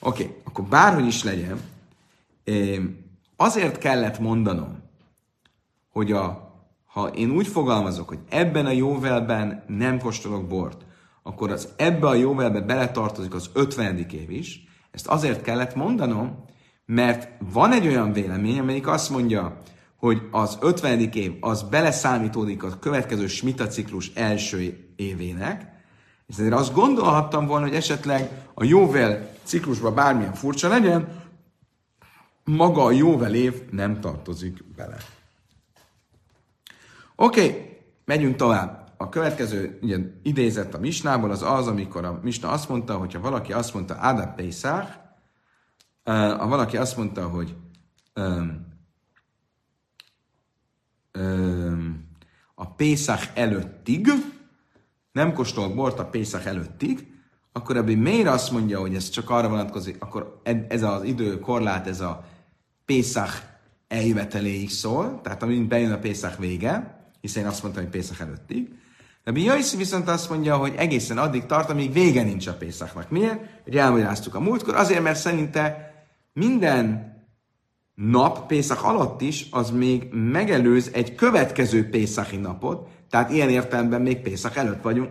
Oké, okay, akkor bárhogy is legyen, azért kellett mondanom, hogy a, ha én úgy fogalmazok, hogy ebben a jóvelben nem kóstolok bort, akkor az ebbe a jóvelbe beletartozik az 50. év is. Ezt azért kellett mondanom, mert van egy olyan vélemény, amelyik azt mondja, hogy az 50. év az beleszámítódik a következő smita ciklus első évének, és ezért azt gondolhattam volna, hogy esetleg a jóvel ciklusban bármilyen furcsa legyen, maga a jóvel év nem tartozik bele. Oké, okay, megyünk tovább. A következő ugye, idézet a Misnából az az, amikor a Misna azt mondta, hogyha valaki azt mondta Adab Pesach, ha valaki azt mondta, hogy um, um, a Pészach előttig, nem kóstol bort a Pészach előttig, akkor ebben miért azt mondja, hogy ez csak arra vonatkozik, akkor ez az időkorlát, ez a Pészach eljöveteléig szól, tehát amint bejön a Pészach vége, hiszen én azt mondtam, hogy Pészach előttig. De mi Jaiszi viszont azt mondja, hogy egészen addig tart, amíg vége nincs a Pészachnak. Miért? Hogy elmagyaráztuk a múltkor, azért, mert szerinte minden nap Pészach alatt is, az még megelőz egy következő Pészachi napot, tehát ilyen értelemben még Pészach előtt vagyunk.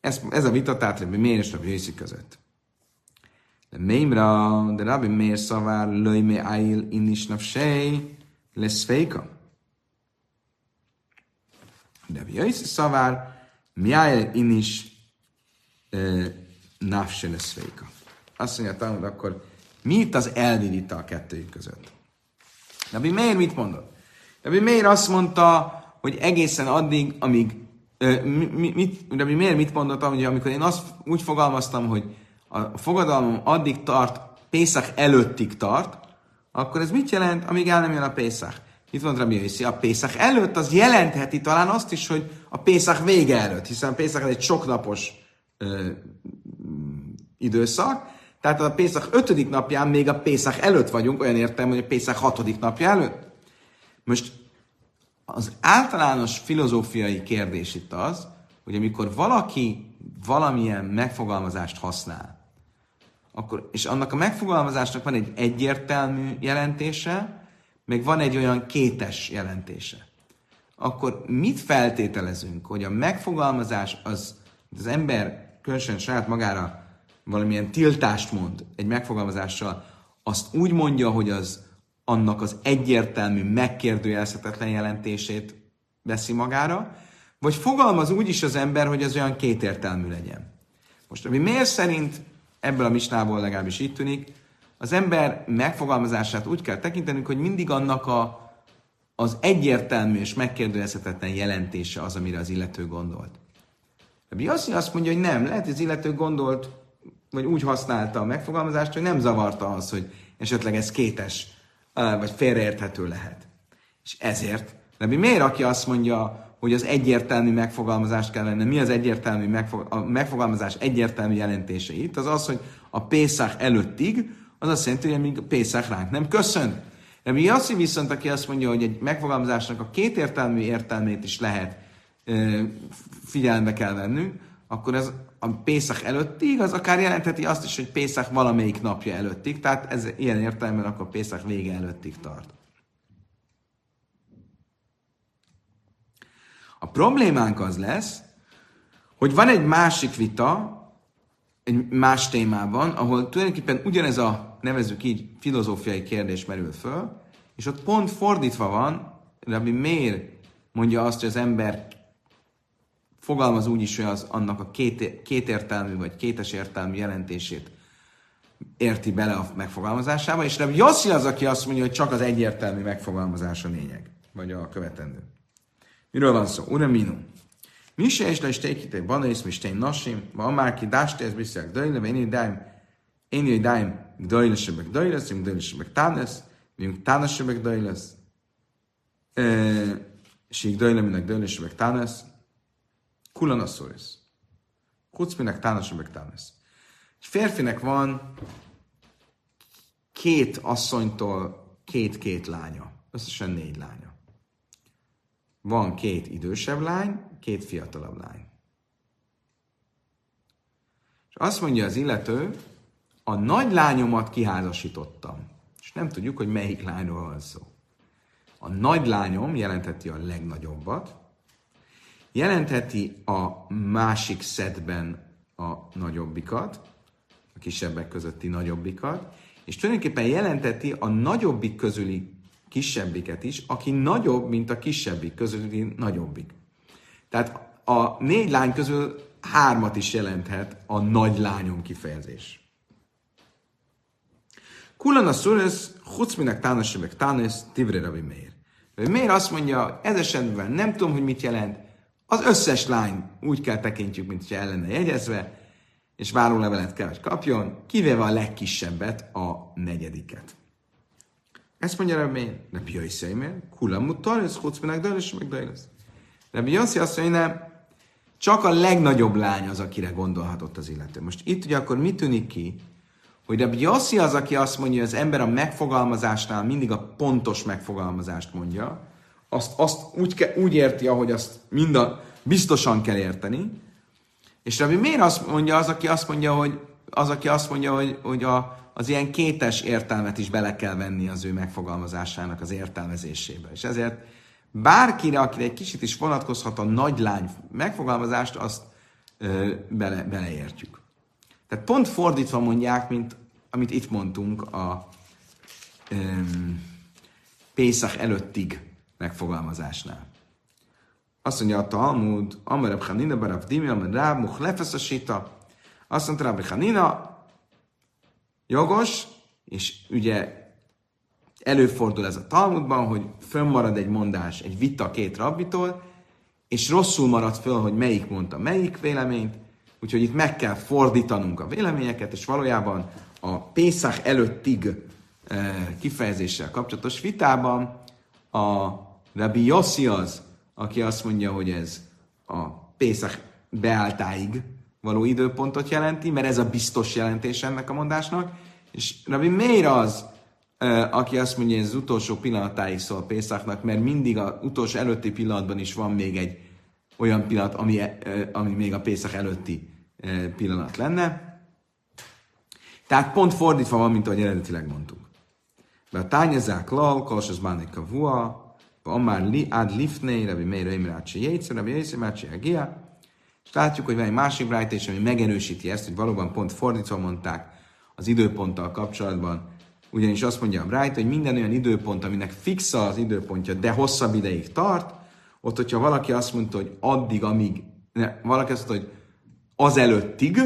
Ez, ez a vita, tehát miért és Rabbi között. De Mémra, de Rabbi Meir szavár, löjme áil innis nafsej, lesz féka. De Rabbi Yossi szavár, mi áil innis nafse lesz féka. Azt mondja, hogy akkor mi itt az elvi vita a kettőjük között? Rabbi Meir mit mondott? Rabbi Meir azt mondta, hogy egészen addig, amíg mi, mit, de mi miért mit mondottam, hogy amikor én azt úgy fogalmaztam, hogy a fogadalmam addig tart, Pészak előttig tart, akkor ez mit jelent, amíg el nem jön a Pészak? Itt van Rabbi Yossi, a Pészak előtt az jelentheti talán azt is, hogy a Pészak vége előtt, hiszen a Pészak egy soknapos ö, időszak, tehát a Pészak ötödik napján még a Pészak előtt vagyunk, olyan értem, hogy a Pészak hatodik napja előtt. Most az általános filozófiai kérdés itt az, hogy amikor valaki valamilyen megfogalmazást használ, akkor, és annak a megfogalmazásnak van egy egyértelmű jelentése, meg van egy olyan kétes jelentése. Akkor mit feltételezünk, hogy a megfogalmazás az, az ember különösen saját magára valamilyen tiltást mond egy megfogalmazással, azt úgy mondja, hogy az annak az egyértelmű, megkérdőjelezhetetlen jelentését veszi magára, vagy fogalmaz úgy is az ember, hogy az olyan kétértelmű legyen. Most, ami miért szerint ebből a misnából legalábbis így tűnik, az ember megfogalmazását úgy kell tekintenünk, hogy mindig annak a, az egyértelmű és megkérdőjelezhetetlen jelentése az, amire az illető gondolt. Rabbi Yossi azt mondja, hogy nem, lehet, hogy az illető gondolt, vagy úgy használta a megfogalmazást, hogy nem zavarta az, hogy esetleg ez kétes vagy félreérthető lehet. És ezért, de mi miért, aki azt mondja, hogy az egyértelmű megfogalmazást kell lenni, mi az egyértelmű megfog, a megfogalmazás egyértelmű jelentése itt, az az, hogy a Pészák előttig, az azt jelenti, hogy még a Pészák ránk nem köszön. De mi azt viszont, aki azt mondja, hogy egy megfogalmazásnak a kétértelmű értelmét is lehet figyelembe kell vennünk, akkor ez a Pészak előttig, az akár jelentheti azt is, hogy Pészak valamelyik napja előttig, tehát ez ilyen értelemben akkor Pészak vége előttig tart. A problémánk az lesz, hogy van egy másik vita, egy más témában, ahol tulajdonképpen ugyanez a, nevezük így, filozófiai kérdés merül föl, és ott pont fordítva van, Rabbi Mér mondja azt, hogy az ember fogalmaz úgy is, hogy az annak a két, kétértelmű vagy kétes értelmű jelentését érti bele a megfogalmazásába, és nem Jossi az, aki azt mondja, hogy csak az egyértelmű megfogalmazás a lényeg, vagy a követendő. Miről van szó? Ura minu. Mi se is le is tékítek, banaész, mi stein nasim, ma már ki dáste, ez beszél, dajle, én idáim, én idáim, sebek dajlesz, én dajle sebek tánesz, mi tánes sebek dajlesz, és így dajle, minek tánesz, Kulan asszorisz. Kucminek tánasom meg tánasz. Egy férfinek van két asszonytól két-két lánya. Összesen négy lánya. Van két idősebb lány, két fiatalabb lány. És azt mondja az illető, a nagy lányomat kiházasítottam. És nem tudjuk, hogy melyik lányról van szó. A nagy lányom jelentheti a legnagyobbat, jelentheti a másik szedben a nagyobbikat, a kisebbek közötti nagyobbikat, és tulajdonképpen jelenteti a nagyobbik közüli kisebbiket is, aki nagyobb, mint a kisebbik közüli nagyobbik. Tehát a négy lány közül hármat is jelenthet a nagy lányom kifejezés. Kulan a szuresz, hucminek tánosebek tánosz, tivre Rabbi Meir. Miért azt mondja, ez esetben nem tudom, hogy mit jelent, az összes lány úgy kell tekintjük, mint hogyha ellene jegyezve, és várólevelet kell, hogy kapjon, kivéve a legkisebbet, a negyediket. Ezt mondja Rabbi Rabbi Yossi Meir, Kulan mutar, ez hucminek dajlás, meg dajlás. Rabbi Yossi azt mondja, nem, csak a legnagyobb lány az, akire gondolhatott az illető. Most itt ugye akkor mi tűnik ki, hogy Rabbi Yossi az, aki azt mondja, hogy az ember a megfogalmazásnál mindig a pontos megfogalmazást mondja, azt, azt úgy, ke, úgy érti, ahogy azt mind a, biztosan kell érteni, és Rabbi miért azt mondja az, aki azt mondja, hogy, az, aki azt mondja, hogy, hogy a, az ilyen kétes értelmet is bele kell venni az ő megfogalmazásának az értelmezésébe. És ezért bárkire, akire egy kicsit is vonatkozhat a nagy lány megfogalmazást, azt ö, bele, beleértjük. Tehát pont fordítva mondják, mint amit itt mondtunk a um, Pészak előttig megfogalmazásnál. Azt mondja a Talmud, Amarab Hanina Barav Dimi, Amar Ráb, Muchlefesz a Sita. Azt mondta Rabbi Hanina, jogos, és ugye előfordul ez a Talmudban, hogy fönnmarad egy mondás, egy vita két rabbitól, és rosszul marad föl, hogy melyik mondta melyik véleményt, úgyhogy itt meg kell fordítanunk a véleményeket, és valójában a Pészak előttig eh, kifejezéssel kapcsolatos vitában a Rabbi Yossi az, aki azt mondja, hogy ez a Pészak beáltáig való időpontot jelenti, mert ez a biztos jelentés ennek a mondásnak, és Rabbi Meir az, aki azt mondja, hogy ez az utolsó pillanatáig szól Pészaknak, mert mindig az utolsó előtti pillanatban is van még egy olyan pillanat, ami, ami még a Pészak előtti pillanat lenne. Tehát pont fordítva van, mint ahogy eredetileg mondtuk. Be a tányezák lal, kals az bánik a vua, már li, ad lifnei, rabbi meir imrácsi jétszer, rabbi jétszer, mácsi agia. És látjuk, hogy van egy másik rájtés, ami megerősíti ezt, hogy valóban pont fordítva mondták az időponttal kapcsolatban, ugyanis azt mondja a Bright, hogy minden olyan időpont, aminek fixa az időpontja, de hosszabb ideig tart, ott, hogyha valaki azt mondta, hogy addig, amíg, ne, valaki azt mondta, hogy az előttig,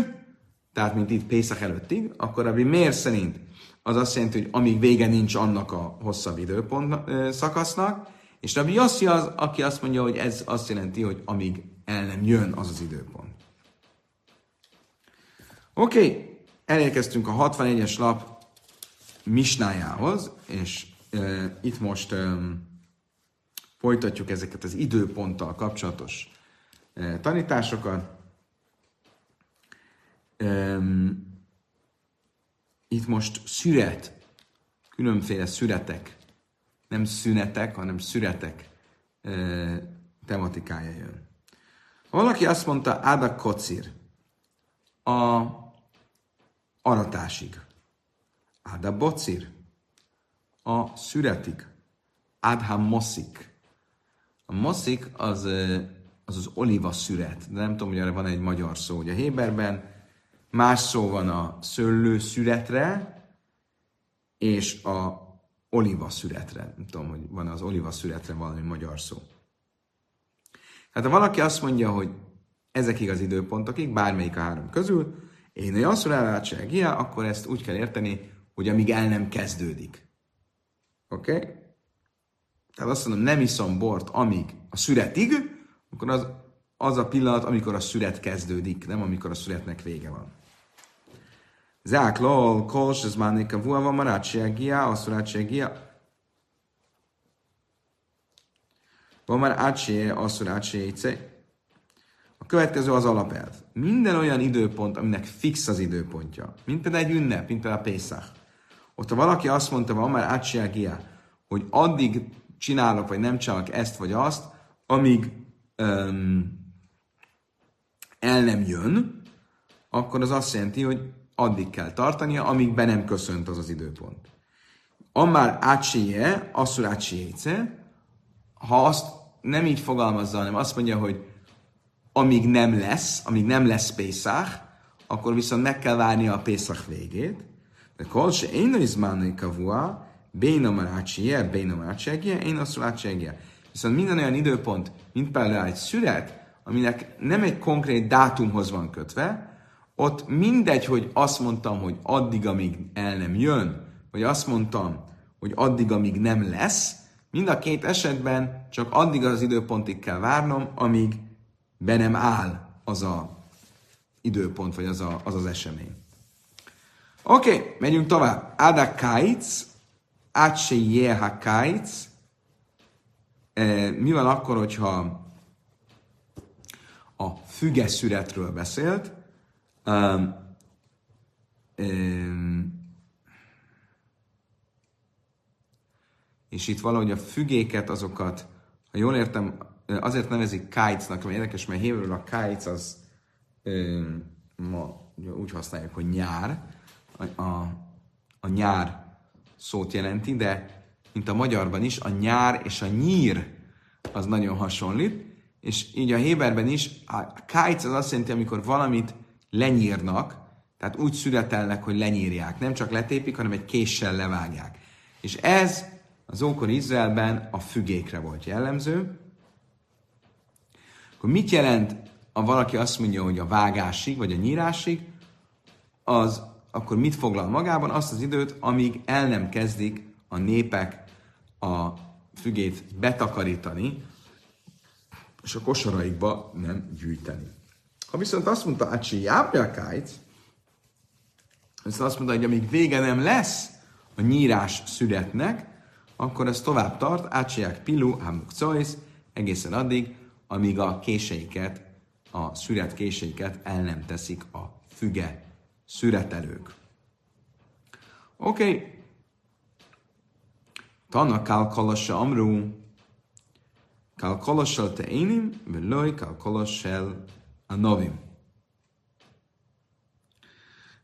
tehát mint itt Pészak előttig, akkor ami miért szerint az azt jelenti, hogy amíg vége nincs annak a hosszabb időpont szakasznak, és Rabbi Yossi az, aki azt mondja, hogy ez azt jelenti, hogy amíg el nem jön az az időpont. Oké, okay. elérkeztünk a 61-es lap misnájához, és uh, itt most um, folytatjuk ezeket az időponttal kapcsolatos uh, tanításokat. Um, itt most szüret, különféle szüretek, nem szünetek, hanem szüretek uh, tematikája jön. Valaki azt mondta, Áda kocir, a aratásig. Áda bocir, a szüretig. Ádha moszik. A moszik az, az az oliva szüret, de nem tudom, hogy erre van egy magyar szó. Ugye a Héberben más szó van a szőlő szüretre, és a oliva szüretre. Nem tudom, hogy van az oliva szüretre valami magyar szó. Tehát ha valaki azt mondja, hogy ezekig az időpontokig, bármelyik a három közül, én egy asszor akkor ezt úgy kell érteni, hogy amíg el nem kezdődik. Oké? Okay? Tehát azt mondom, nem iszom bort, amíg a szüretig, akkor az, az a pillanat, amikor a szüret kezdődik, nem amikor a szüretnek vége van. Zák lol, kos, ez már nekem vuha van, marácsiágia, asszurácsiágia. Van már átsé, asszurácsiágia, a következő az alapelv. Minden olyan időpont, aminek fix az időpontja, mint például egy ünnep, mint például a Pészach, ott ha valaki azt mondta, van már átsiágia, hogy addig csinálok, vagy nem csinálok ezt vagy azt, amíg um, el nem jön, akkor az azt jelenti, hogy addig kell tartania, amíg be nem köszönt az az időpont. Amár ácséje, asszur ácséjéce, ha azt nem így fogalmazza, hanem azt mondja, hogy amíg nem lesz, amíg nem lesz Pészák, akkor viszont meg kell várni a Pészak végét. De kol se én izmánai kavua, béna marácsie, béna marácsie, én asszul Viszont minden olyan időpont, mint például egy szület, aminek nem egy konkrét dátumhoz van kötve, ott mindegy, hogy azt mondtam, hogy addig, amíg el nem jön, vagy azt mondtam, hogy addig, amíg nem lesz, mind a két esetben csak addig az időpontig kell várnom, amíg be nem áll az a időpont, vagy az a, az, az esemény. Oké, okay, megyünk tovább. Ada kaitz, átse jeha kaitz. E, mi van akkor, hogyha a fügeszüretről beszélt? Um, um, és itt valahogy a fügéket, azokat, ha jól értem, azért nevezik kites-nak, mert érdekes, mert héberül a kites az ma úgy használjuk, hogy nyár, a, a, a nyár szót jelenti, de mint a magyarban is, a nyár és a nyír az nagyon hasonlít, és így a Héberben is a kites az azt jelenti, amikor valamit lenyírnak, tehát úgy születelnek, hogy lenyírják. Nem csak letépik, hanem egy késsel levágják. És ez az ókor Izraelben a fügékre volt jellemző. Akkor mit jelent, ha valaki azt mondja, hogy a vágásig, vagy a nyírásig, az akkor mit foglal magában? Azt az időt, amíg el nem kezdik a népek a fügét betakarítani, és a kosaraikba nem gyűjteni. Ha viszont azt mondta, hogy Ácsi Jábjakájt, viszont azt mondta, hogy amíg vége nem lesz a nyírás születnek, akkor ez tovább tart, átcsiják pilu, hamuk egészen addig, amíg a késeiket, a szüret késeiket el nem teszik a füge szüretelők. Oké. Okay. Tanna kalkalassa amru, kalkalassal te énim, veloj kalkalassal a novim.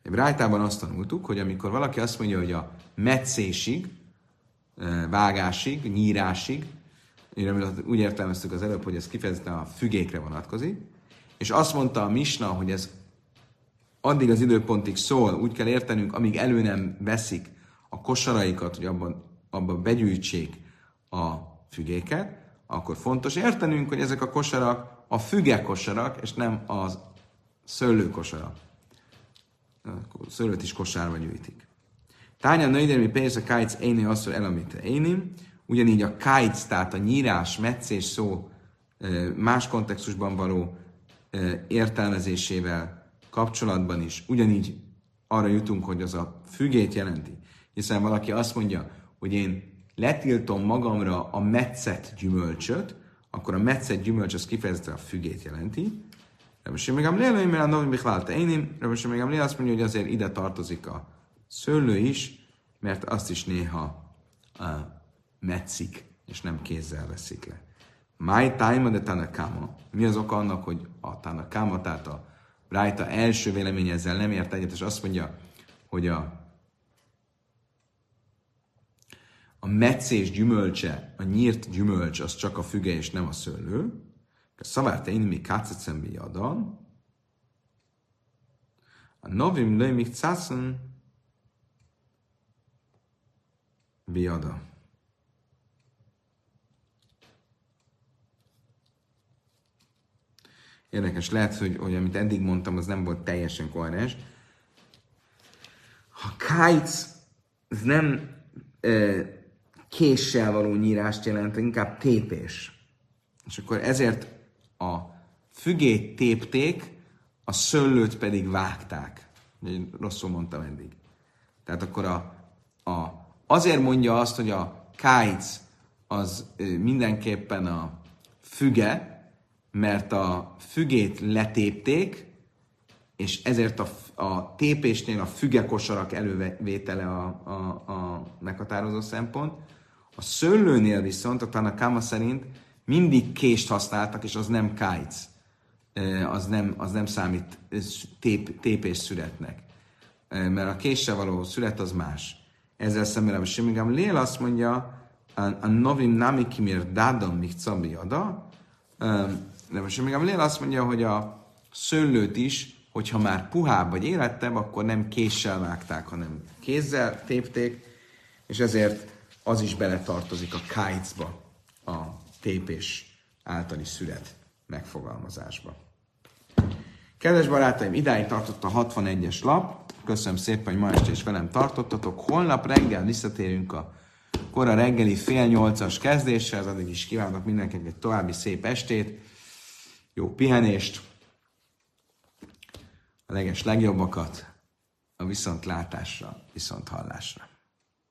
Rájtában azt tanultuk, hogy amikor valaki azt mondja, hogy a meccésig, vágásig, nyírásig, úgy értelmeztük az előbb, hogy ez kifejezetten a fügékre vonatkozik, és azt mondta a Misna, hogy ez addig az időpontig szól, úgy kell értenünk, amíg elő nem veszik a kosaraikat, hogy abban, abban begyűjtsék a fügéket, akkor fontos értenünk, hogy ezek a kosarak a füge kosarak, és nem az szőlő kosarak. Szőlőt is kosárba gyűjtik. Tánya nődermi pénz a kájc éni asszor elamite énim, ugyanígy a kájc, tehát a nyírás, meccés szó más kontextusban való értelmezésével kapcsolatban is ugyanígy arra jutunk, hogy az a fügét jelenti. Hiszen valaki azt mondja, hogy én letiltom magamra a metszet gyümölcsöt, akkor a metszet gyümölcs az kifejezetten a fügét jelenti. Rabbi még Gamliel, mert a Novi Michlálte Énim, Rabbi még Gamliel azt mondja, hogy azért ide tartozik a szőlő is, mert azt is néha uh, metszik, és nem kézzel veszik le. My time de Tanakama. Mi az oka annak, hogy a Tanakama, tehát a Rájta első vélemény ezzel nem ért egyet, és azt mondja, hogy a, a meccés gyümölcse, a nyírt gyümölcs, az csak a füge és nem a szőlő. A szavárta én mi kácecem jadan. A novim löjmik cászon biada. Érdekes, lehet, hogy, hogy amit eddig mondtam, az nem volt teljesen koherens. A kites, ez nem e, késsel való nyírást jelent, inkább tépés. És akkor ezért a fügét tépték, a szőlőt pedig vágták. Rosszul mondtam eddig. Tehát akkor a, a azért mondja azt, hogy a kájc az mindenképpen a füge, mert a fügét letépték, és ezért a, a tépésnél a fügekosarak elővétele a, a, a meghatározó szempont. A szőlőnél viszont, a Tanakama szerint mindig kést használtak, és az nem kájc. Az nem, az nem számít tép, tépés születnek. mert a késsel való szület az más. Ezzel szemben a Simigam Lél azt mondja, a novim nami kimir dádam mik ada, de most még Lél azt mondja, hogy a szőlőt is, hogyha már puhább vagy élettebb, akkor nem késsel vágták, hanem kézzel tépték, és ezért az is beletartozik a kájcba, a tépés általi szület megfogalmazásba. Kedves barátaim, idáig tartott a 61-es lap. Köszönöm szépen, hogy ma este is velem tartottatok. Holnap reggel visszatérünk a kora reggeli fél nyolcas kezdéshez. Addig is kívánok mindenkinek egy további szép estét, jó pihenést, a leges legjobbakat, a viszontlátásra, viszont hallásra.